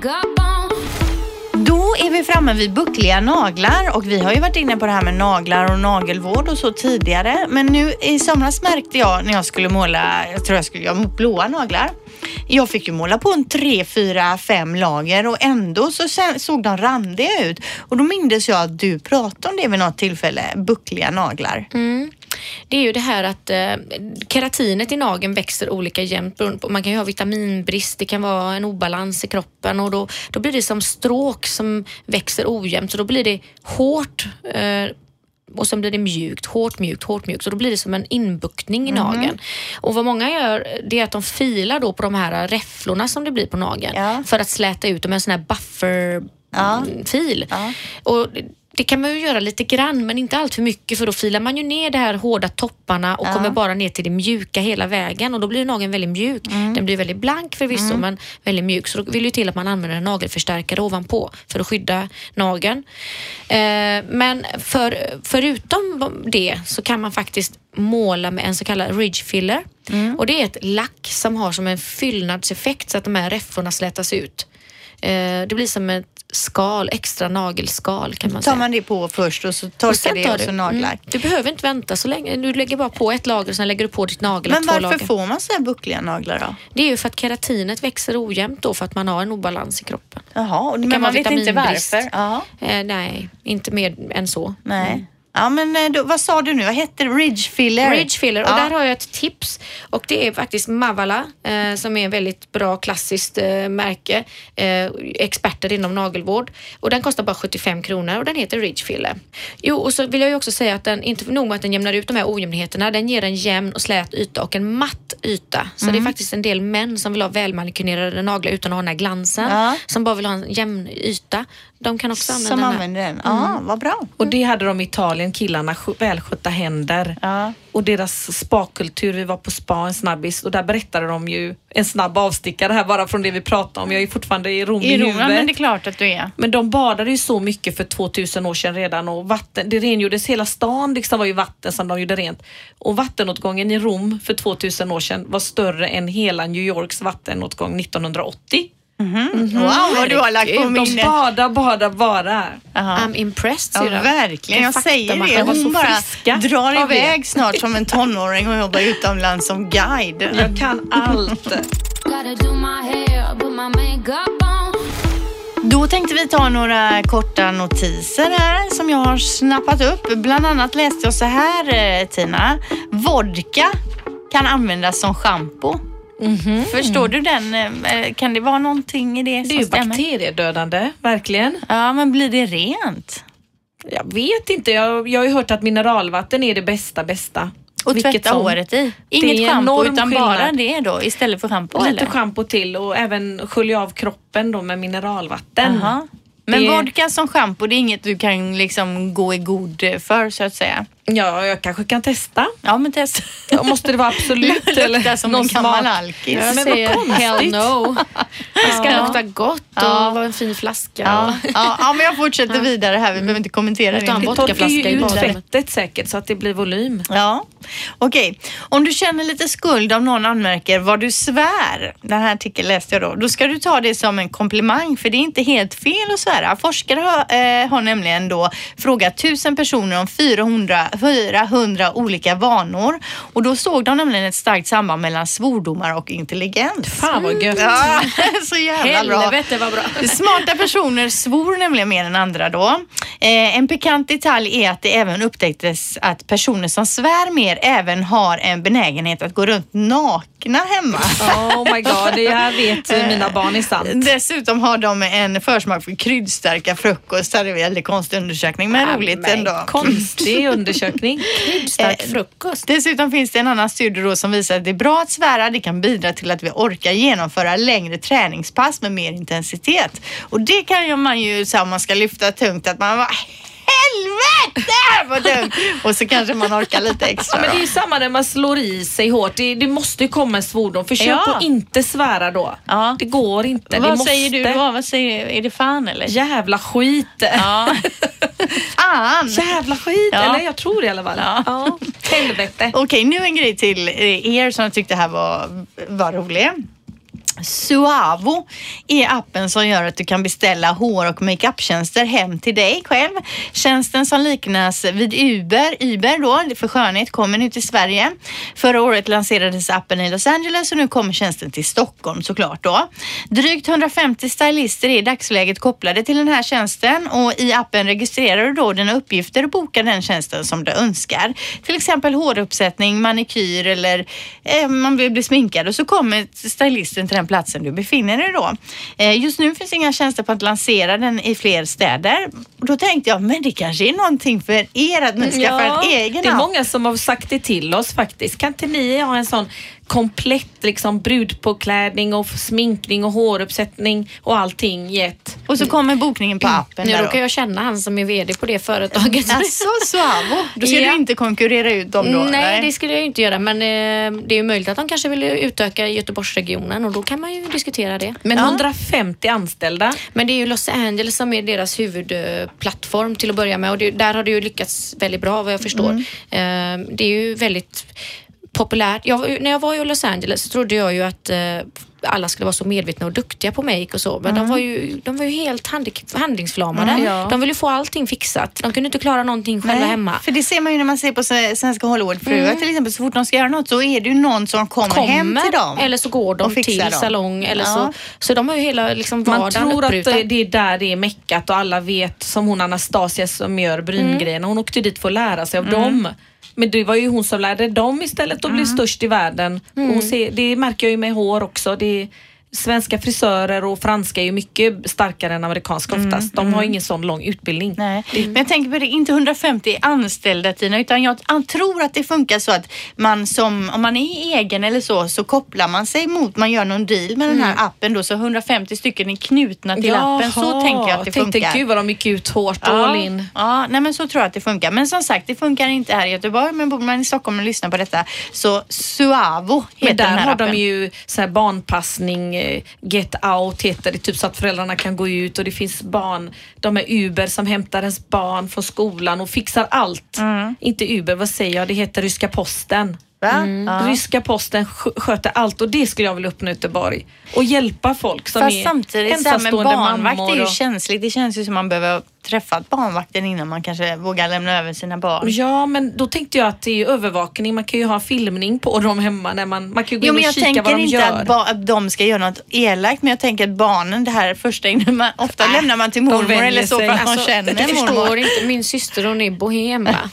Gotta då är vi framme vid buckliga naglar och vi har ju varit inne på det här med naglar och nagelvård och så tidigare. Men nu i somras märkte jag när jag skulle måla, jag tror jag skulle göra blåa naglar. Jag fick ju måla på en tre, fyra, fem lager och ändå så såg de randiga ut. Och då mindes jag att du pratade om det vid något tillfälle, buckliga naglar. Mm det är ju det här att eh, keratinet i nageln växer olika jämnt. beroende på- Man kan ju ha vitaminbrist, det kan vara en obalans i kroppen och då, då blir det som stråk som växer ojämnt. Så då blir det hårt eh, och sen blir det mjukt, hårt mjukt, hårt mjukt. Så då blir det som en inbuktning i Mhm. nageln. Och vad många gör det är att de filar då på de här räfflorna som det blir på nageln Ja. för att släta ut dem med en sån här buffer-fil. Ja. Och det- kan man ju göra lite grann men inte allt för mycket för då filar man ju ner de här hårda topparna och Ja. kommer bara ner till det mjuka hela vägen och då blir nageln väldigt mjuk. Den blir väldigt blank förvisso men väldigt mjuk så då vill ju till att man använder en nagelförstärkare ovanpå för att skydda nageln. Eh, men för, förutom det så kan man faktiskt måla med en så kallad ridge filler och det är ett lack som har som en fyllnadseffekt så att de här räfflorna slätas ut. Eh, det blir som ett skal, extra nagelskal kan man Tar säga. man det på först och så Och torkar sen det tar och så du- naglar. Mm, du behöver inte vänta så länge. Du lägger bara på ett lager och sen lägger du på ditt nagellack Men två varför lager. får man så här buckliga naglar då? Det är ju för att keratinet växer ojämnt då för att man har en obalans i kroppen. Jaha, och- men kan man vet inte varför. Eh, nej, inte mer än så. nej. Ja, men eh, då, vad sa du nu? Vad hette det? Ridge filler? Ridge filler och Ja. där har jag ett tips och det är faktiskt Mavala eh, som är en väldigt bra klassiskt eh, märke. Eh, experter inom nagelvård och den kostar bara 75 kronor och den heter Ridge filler. Jo och så vill jag ju också säga att den, inte nog med att den jämnar ut de här ojämnheterna, den ger en jämn och slät yta och en matt yta. Så det är faktiskt en del män som vill ha välmanikurerade naglar utan att ha den här glansen, Ja. som bara vill ha en jämn yta. De kan också använda Som den använder den? Ja, vad bra. Och det hade de i Italien, killarna, sk- välskötta händer. Ja. Och deras spakultur, vi var på spa en snabbis och där berättade de ju en snabb avstickare här bara från det vi pratade om. Jag är fortfarande i Rom i, I Rom, huvudet. men det är klart att du är. Men de badade ju så mycket för 2000 år sedan redan och vatten, det rengjordes, hela stan liksom var ju vatten som de gjorde rent. Och vattenåtgången i Rom för 2000 år sedan var större än hela New Yorks vattenåtgång 1980. Wow, vad du har lagt på De minnet. badar, badar bara. Jaha. I'm impressed Ja, verkligen. Jag säger det. Hon så bara friska drar det. iväg snart som en tonåring och jobbar utomlands som guide. Jag kan allt. Då tänkte vi ta några korta notiser här som jag har snappat upp. Bland annat läste jag så här eh, Tina. Vodka kan användas som schampo. Förstår du den? eh, Kan det vara någonting i det, Det som är ju bakteriedödande, verkligen. Ja, men blir det rent? Jag vet inte, jag, jag har ju hört att mineralvatten är det bästa bästa. Och tvätta håret i? Inget schampo utan bara skillnad. det då istället för schampo? Lite eller? schampo till och även skölja av kroppen då med mineralvatten. Jaha. Men Det- vodka som schampo, det är inget du kan liksom gå i god för så att säga? Ja, jag kanske kan testa. Ja, men testa. Ja, Måste det vara absolut Luktar som en någon gammal smak? alkis. Jag Men vad konstigt. hell no. Det ska Ja. lukta gott och Ja. vara en fin flaska. Ja, ja, ja, men jag fortsätter vidare här. Vi behöver inte kommentera Utan det. Det torkar ju ut fettet säkert så att det blir volym. Ja, okej. Om du känner lite skuld om någon anmärker vad du svär, den här artikeln läste jag då, då ska du ta det som en komplimang för det är inte helt fel att svära. Forskare har, eh, har nämligen då frågat tusen personer om 400, 400 olika vanor och då såg de nämligen ett starkt samband mellan svordomar och intelligens. Fan vad gött. Ja, så jävla bra. Helvete vad bra. Smarta personer svor nämligen mer än andra då. Eh, en pikant detalj är att det även upptäcktes att personer som svär mer även har en benägenhet att gå runt nakna hemma. Oh my god, det här vet ju mina barn är sant. Dessutom har de en försmak för kryddstarka frukostar. Det är en väldigt konstig undersökning men Ja, roligt men ändå. Konstig undersökning. Stark Eh, frukost. Dessutom finns det en annan studie då som visar att det är bra att svära. Det kan bidra till att vi orkar genomföra längre träningspass med mer intensitet. Och det kan ju man ju om man ska lyfta tungt att man bara helvete vad! Och så kanske man orkar lite Ja, extra. men det är ju samma när man slår i sig hårt. Det, det måste ju komma en svordom. Försök Ja. att inte svära då. Ja. Det går inte. det Vad säger du då? Vad säger, är det fan eller? Jävla skit. Ja. Fan! Jävla skit. Ja. Eller jag tror det i alla fall. Ja. Helvete. Okej, nu en grej till eh, er som tyckte det här var, var rolig. Suavo är appen som gör att du kan beställa hår och makeuptjänster hem till dig själv. Tjänsten som liknas vid Uber, Uber då, för skönhet, kommer nu till Sverige. Förra året lanserades appen i Los Angeles och nu kommer tjänsten till Stockholm såklart då. Drygt 150 stylister är i dagsläget kopplade till den här tjänsten och i appen registrerar du då dina uppgifter och bokar den tjänsten som du önskar. Till exempel håruppsättning, manikyr eller eh, man vill bli sminkad och så kommer stylisten till den platsen du befinner dig då. Eh, just nu finns inga tjänster på att lansera den i fler städer. Då tänkte jag, men det kanske är någonting för er att ni skaffar en egen det är app. många som har sagt det till oss faktiskt. Kan inte ni ha en sån komplett liksom brudpåklädning och sminkning och håruppsättning och allting i ett? Och så kommer bokningen på appen. Nu råkar jag känna han som är VD på det företaget. Alltså, Suavo. Då ska Ja. du inte konkurrera ut dem då? Nej, det skulle jag inte göra men eh, det är ju möjligt att de kanske vill utöka Göteborgsregionen och då kan man ju diskutera det. Men Ja. 150 anställda. Men det är ju Los Angeles som är deras huvudplattform till att börja med och det, där har det ju lyckats väldigt bra vad jag förstår. Mm. Eh, det är ju väldigt populärt. Jag, när jag var i Los Angeles så trodde jag ju att eh, alla skulle vara så medvetna och duktiga på make och så. Men de, var ju, de var ju helt handik- handlingsförlamade. Mm, ja. De ville ju få allting fixat. De kunde inte klara någonting själva Nej, hemma. För det ser man ju när man ser på svenska Hollywoodfruar till exempel. Så fort de ska göra något så är det ju någon som kommer, hem till dem. eller så går de till dem. salong. Eller Ja. så, så de har ju hela liksom, Man vardagen tror att uppbruten. det det är där det är meckat och alla vet som hon Anastasia som gör bryngrejerna. Hon åkte dit för att lära sig av dem. Men det var ju hon som lärde dem istället att bli störst i världen. Och hon ser, det märker jag ju med hår också. Det svenska frisörer och franska är ju mycket starkare än amerikanska oftast. De har ingen sån lång utbildning. Nej. Men jag tänker på det, inte 150 anställda Tina, utan jag tror att det funkar så att man som, om man är egen eller så, så kopplar man sig mot, man gör någon deal med den här appen då, så 150 stycken är knutna till appen. Så Jaha, tänker jag att det tänkte, funkar. Gud vad de gick ut hårt all in. Ja, nej men så tror jag att det funkar. Men som sagt, det funkar inte här i Göteborg, men bor man i Stockholm och lyssnar på detta så Suavo heter Men där den här har appen. de ju så här barnpassning, eh, get out heter det, typ så att föräldrarna kan gå ut och det finns barn, de är Uber som hämtar ens barn från skolan och fixar allt. Mm. Inte Uber, vad säger jag, det heter ryska posten. Ja. Ryska posten sk- sköter allt och det skulle jag vilja uppnå i Göteborg. Och hjälpa folk som Fast är samtidigt, så här med ensamstående barnvakt mammor. är ju och- känsligt. Det känns ju som man behöver träffat barnvakten innan man kanske vågar lämna över sina barn. Ja, men då tänkte jag att det är övervakning. Man kan ju ha filmning på dem hemma. När man, man kan ju gå Jo, in men och jag kika tänker vad de inte gör. att, ba- att de ska göra något elakt, men jag tänker att barnen, det här första innan man, ofta lämnar man till mormor eller så för att man Alltså, känner Du mormor. förstår inte, min syster hon är bohem va?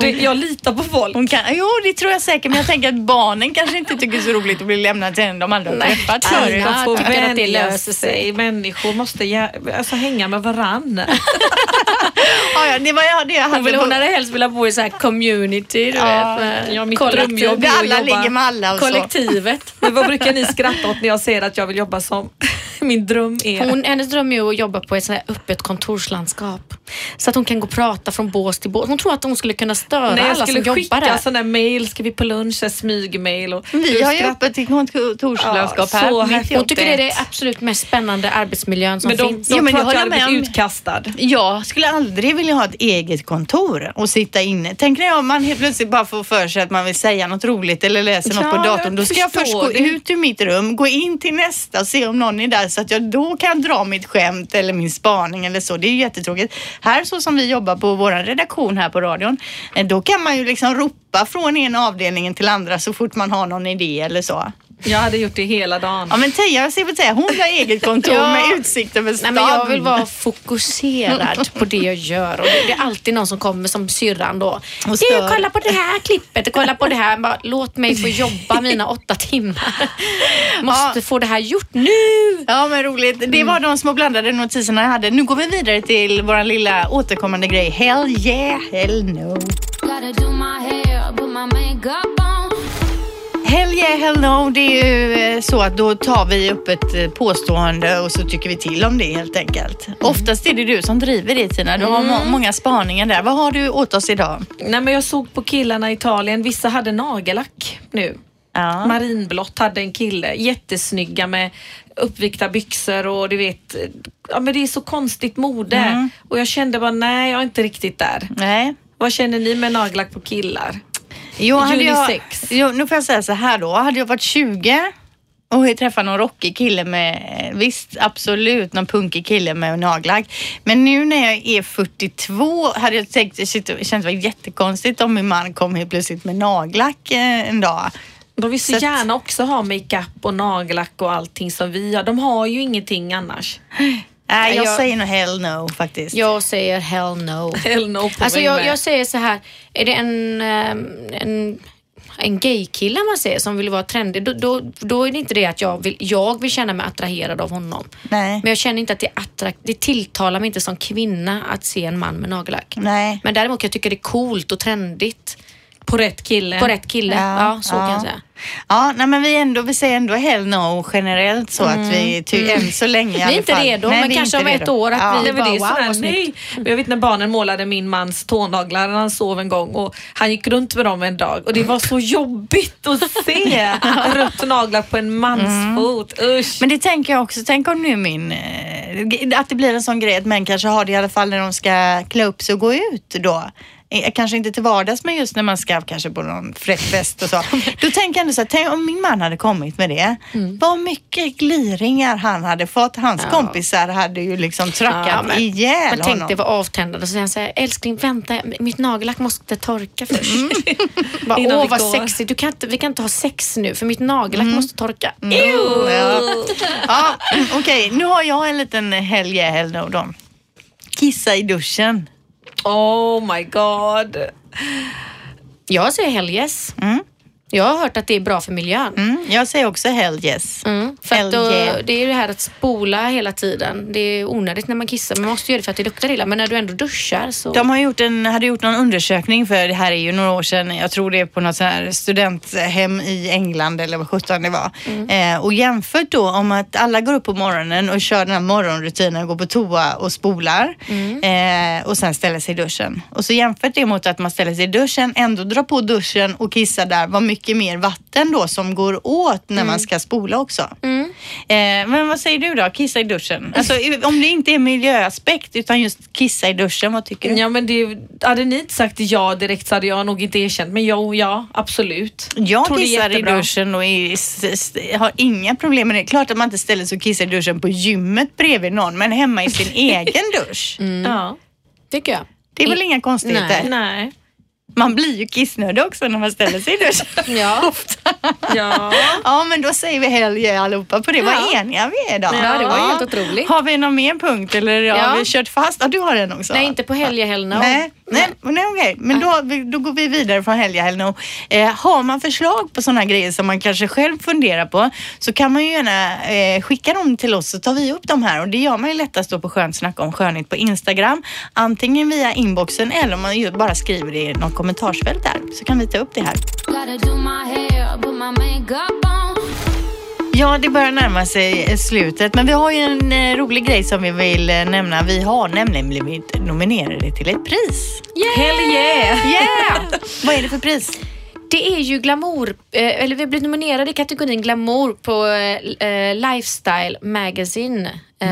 Jag litar på folk. Hon kan, jo, det tror jag säkert, men jag tänker att barnen kanske inte tycker det är så roligt att bli lämnade till en de aldrig har träffat förut. Får tycker att det löser sig. sig. Människor måste alltså, hänga med varann. Ja, ja, det var jag, det jag Hon, vill, hon hade helst velat bo i så här community, du Ja, vet. med ja, mitt drömjobb Där alla ligger med alla och så. Men vad brukar ni skratta åt när jag säger att jag vill jobba som min dröm är? Hon, hennes dröm är att jobba på ett sånt här öppet kontorslandskap. Så att hon kan gå och prata från bås till bås. Hon tror att hon skulle kunna störa jag alla skulle som skicka jobbar där. sådana mail, ska vi på lunch, smygmail. Och Vi du har ju öppet i kontorslandskap Ja, här. så. Hon tycker det är det absolut mest spännande arbetsmiljön som Men de, finns. de Jo, men tror det att jag håller jag med om. utkastad. Jag skulle aldrig vilja ha ett eget kontor och sitta inne. Tänk när jag, man helt plötsligt bara får för sig att man vill säga något roligt eller läser något Ja, på jag datorn. Då ska jag först gå det. Mm. ut ur mitt rum, gå in till nästa och se om någon är där så att jag då kan dra mitt skämt eller min spaning eller så. Det är ju jättetråkigt. Här så som vi jobbar på vår redaktion här på radion, eh, då kan man ju liksom ropa från ena avdelningen till andra så fort man har någon idé eller så. Jag hade gjort det hela dagen. Ja men Teija, jag ser säga, hon har eget kontor Ja. med utsikt över Nej, stan. men jag vill vara fokuserad på det jag gör och det, är alltid någon som kommer som syrran då. Du, stör. kolla på det här klippet och kolla på det här. Bara, låt mig få jobba mina åtta timmar. Måste Ja. få det här gjort nu. Ja men roligt. Det var de små blandade notiserna jag hade. Nu går vi vidare till vår lilla återkommande grej. Hell yeah, hell no. Gotta do my hair, put my makeup on. Hell yeah, hell no. Det är ju eh, så att då tar vi upp ett eh, påstående och så tycker vi till om det helt enkelt. Oftast är det du som driver det Tina. Du har må- många spaningar där. Vad har du åt oss idag? Nej, men jag såg på killarna i Italien, vissa hade nagellack nu. Ja. Marinblått hade en kille, jättesnygga med uppvikta byxor och du vet, ja men det är så konstigt mode. Mm. Och jag kände bara, nej jag är inte riktigt där. Nej. Vad känner ni med nagellack på killar? Jo, hade jag, jo, nu får jag säga så här då. Hade jag varit 20 och träffa någon rockig kille med, visst absolut någon punkig kille med nagellack. Men nu när jag är 42 hade jag tänkt, det känns det var jättekonstigt om min man kom helt plötsligt med nagellack eh, en dag. De vill så, att- gärna också ha makeup och nagellack och allting som vi har. De har ju ingenting annars. Nej, jag, jag- säger nog hell no faktiskt. Jag säger hell no. Hell no på Alltså mig jag, med. jag säger så här, är det en, ehm, en, en gaykille man ser som vill vara trendig, då, då, då är det inte det att jag vill, jag vill känna mig attraherad av honom. Nej. Men jag känner inte att det är attrakt, det tilltalar mig inte som kvinna att se en man med nagellack. Nej. Men däremot kan jag tycka det är coolt och trendigt På rätt kille. på rätt kille. Ja, så kan ja. jag säga. Ja, nej, men vi, ändå, vi säger ändå hell no generellt så att vi ty, än så länge i Vi är alla inte fall. redo, Nej, men kanske om ett år att ja. vi- Nej, men det är Wow, sådär, vad nej. Jag vet när barnen målade min mans tånaglar när han sov en gång och han gick runt med dem en dag och det var så jobbigt att se rött naglar på en mans fot. Usch. Men det tänker jag också, tänk om nu min, eh, att det blir en sån grej att män kanske har det i alla fall när de ska klä upp sig och gå ut då. Kanske inte till vardags men just när man ska kanske på någon fest och så. Då tänker jag ändå så här, tänk om min man hade kommit med det. Vad mycket gliringar han hade fått. Hans Mm. Ja. kompisar hade ju liksom trackat Ja, men- ihjäl Man tänkte honom. vara avtändande och så säger han så här, älskling vänta, mitt nagellack måste torka först. Bara, Innan Åh vad går." sexigt, du kan inte, vi kan inte ha sex nu för mitt nagellack måste torka. Ja, ja okej. Nu har jag en liten helg no då. Kissa i duschen. Oh my god. Jag säger hell yes. Mm. Jag har hört att det är bra för miljön. Mm, jag säger också hell yes. Mm, för Hell då, yeah. Det är ju det här att spola hela tiden. Det är onödigt när man kissar. Man måste göra det för att det luktar illa. Men när du ändå duschar så... De har gjort en, hade gjort någon undersökning för det här är ju några år sedan. Jag tror det är på något sånt här studenthem i England eller vad sjutton det var. Eh, och jämfört då om att alla går upp på morgonen och kör den här morgonrutinen, går på toa och spolar eh, och sen ställer sig i duschen. Och så jämfört det mot att man ställer sig i duschen, ändå drar på duschen och kissar där, vad mycket mer vatten då som går åt när man ska spola också. Eh, men vad säger du då? Kissa i duschen? Alltså om det inte är miljöaspekt utan just kissa i duschen, vad tycker du? Ja men det, hade ni inte sagt ja direkt så hade jag nog inte erkänt. Men jo, ja absolut. Jag Tror kissar i duschen och är, s- s- har inga problem med det. Klart att man inte ställer sig och kissar i duschen på gymmet bredvid någon, men hemma i sin egen dusch. Ja. Tycker jag. Det är väl inga konstigheter? Nej. Man blir ju kissnödig också när man ställer sig i duschen. Ja. Ja. ja, men då säger vi yeah allihopa på det. Vad Ja. eniga vi är idag. Ja, det var helt otroligt. Har vi någon mer punkt eller Ja. har vi kört fast? Ja, du har den också. Nej, inte på helga heller. No. Nej, nej, nej okej. Men då, då går vi vidare från helga helg no. eh, Har man förslag på sådana grejer som man kanske själv funderar på så kan man ju gärna eh, skicka dem till oss så tar vi upp dem här och det gör man ju lättast då på Skönt snack om skönhet på Instagram. Antingen via inboxen eller om man bara skriver det i något kommentarsfält där så kan vi ta upp det här. Ja, det börjar närma sig eh, slutet, men vi har ju en eh, rolig grej som vi vill eh, nämna. Vi har nämligen blivit nominerade till ett pris. Hell yeah! Yeah! Vad är det för pris? Det är ju glamour, eh, eller vi har blivit nominerade i kategorin glamour på Lifestyle Magazine eh,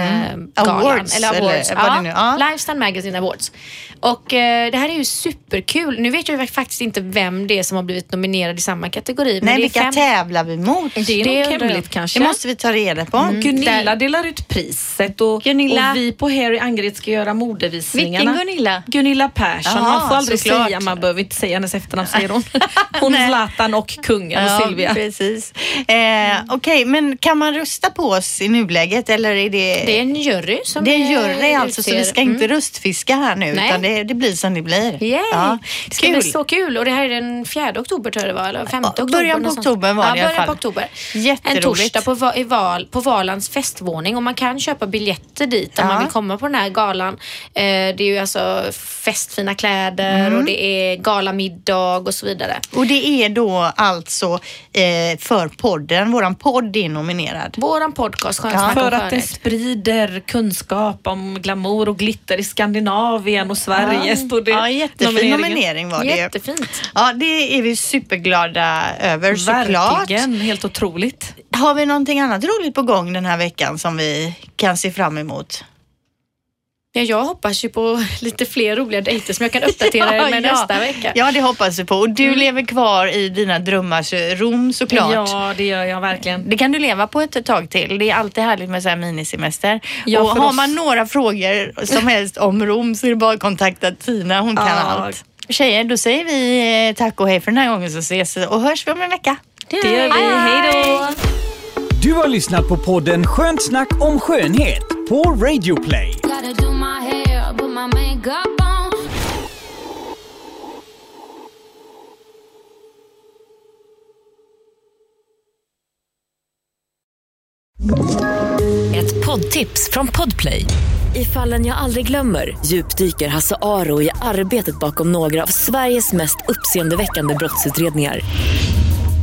galan. Awards, eller awards. eller ja, det nu- ja. Lifestyle Magazine Awards. Och eh, det här är ju superkul. Nu vet jag faktiskt inte vem det är som har blivit nominerad i samma kategori. Nej, vilka fem- tävlar vi mot? Det är Det nog hemligt kanske. Det måste vi ta reda på. Gunilla Där- delar ut priset och, Gunilla. och vi på Harry Angered ska göra modevisningarna. Vilken Gunilla? Gunilla Persson. Jaha, man får aldrig såklart. säga, man behöver inte säga hennes efternamn säger hon. Hon Zlatan och kungen och Silvia. precis. Eh, Okej, men kan man rösta på oss i nuläget eller är det... Det är en jury som det är en jury alltså, så vi ska utser- inte röstfiska här nu Nej. utan det, det blir som det blir. Yay. Ja, Det ska bli så kul och det här är den 4 oktober tror jag det var, eller 5 Ja, oktober. början på oktober var det ja, i alla början på fall. oktober. Jätteroligt. En torsdag på, Va- i val, på Valans festvåning och man kan köpa biljetter dit om Ja. man vill komma på den här galan. Eh, det är ju alltså festfina kläder Mm. och det är galamiddag och så vidare. Och det är då alltså eh, för podden, våran podd är nominerad. Våran podcast Skönt Ja, om För att det skönhet. Sprider kunskap om glamour och glitter i Skandinavien och Sverige. Står det Ja, jättefin nominering var det. Jättefint. Ja, det är vi superglada över såklart. Verkligen, helt otroligt. Har vi någonting annat roligt på gång den här veckan som vi kan se fram emot? Ja, jag hoppas ju på lite fler roliga dejter som jag kan uppdatera er med nästa vecka. Ja, det hoppas vi på. Och du lever kvar i dina drömmars Rom såklart. Ja, det gör jag verkligen. Det kan du leva på ett tag till. Det är alltid härligt med så här minisemester. Ja, och har oss- man några frågor som helst om Rom så är det bara att kontakta Tina. Hon kan Ja. allt. Tjejer, då säger vi eh, tack och hej för den här gången så ses och hörs vi om en vecka. Det gör vi. Hej då! Du har lyssnat på podden Skönt snack om skönhet på Radio Play. Ett poddtips från Podplay. I fallen jag aldrig glömmer djupdyker Hasse Aro i arbetet bakom några av Sveriges mest uppseendeväckande brottsutredningar.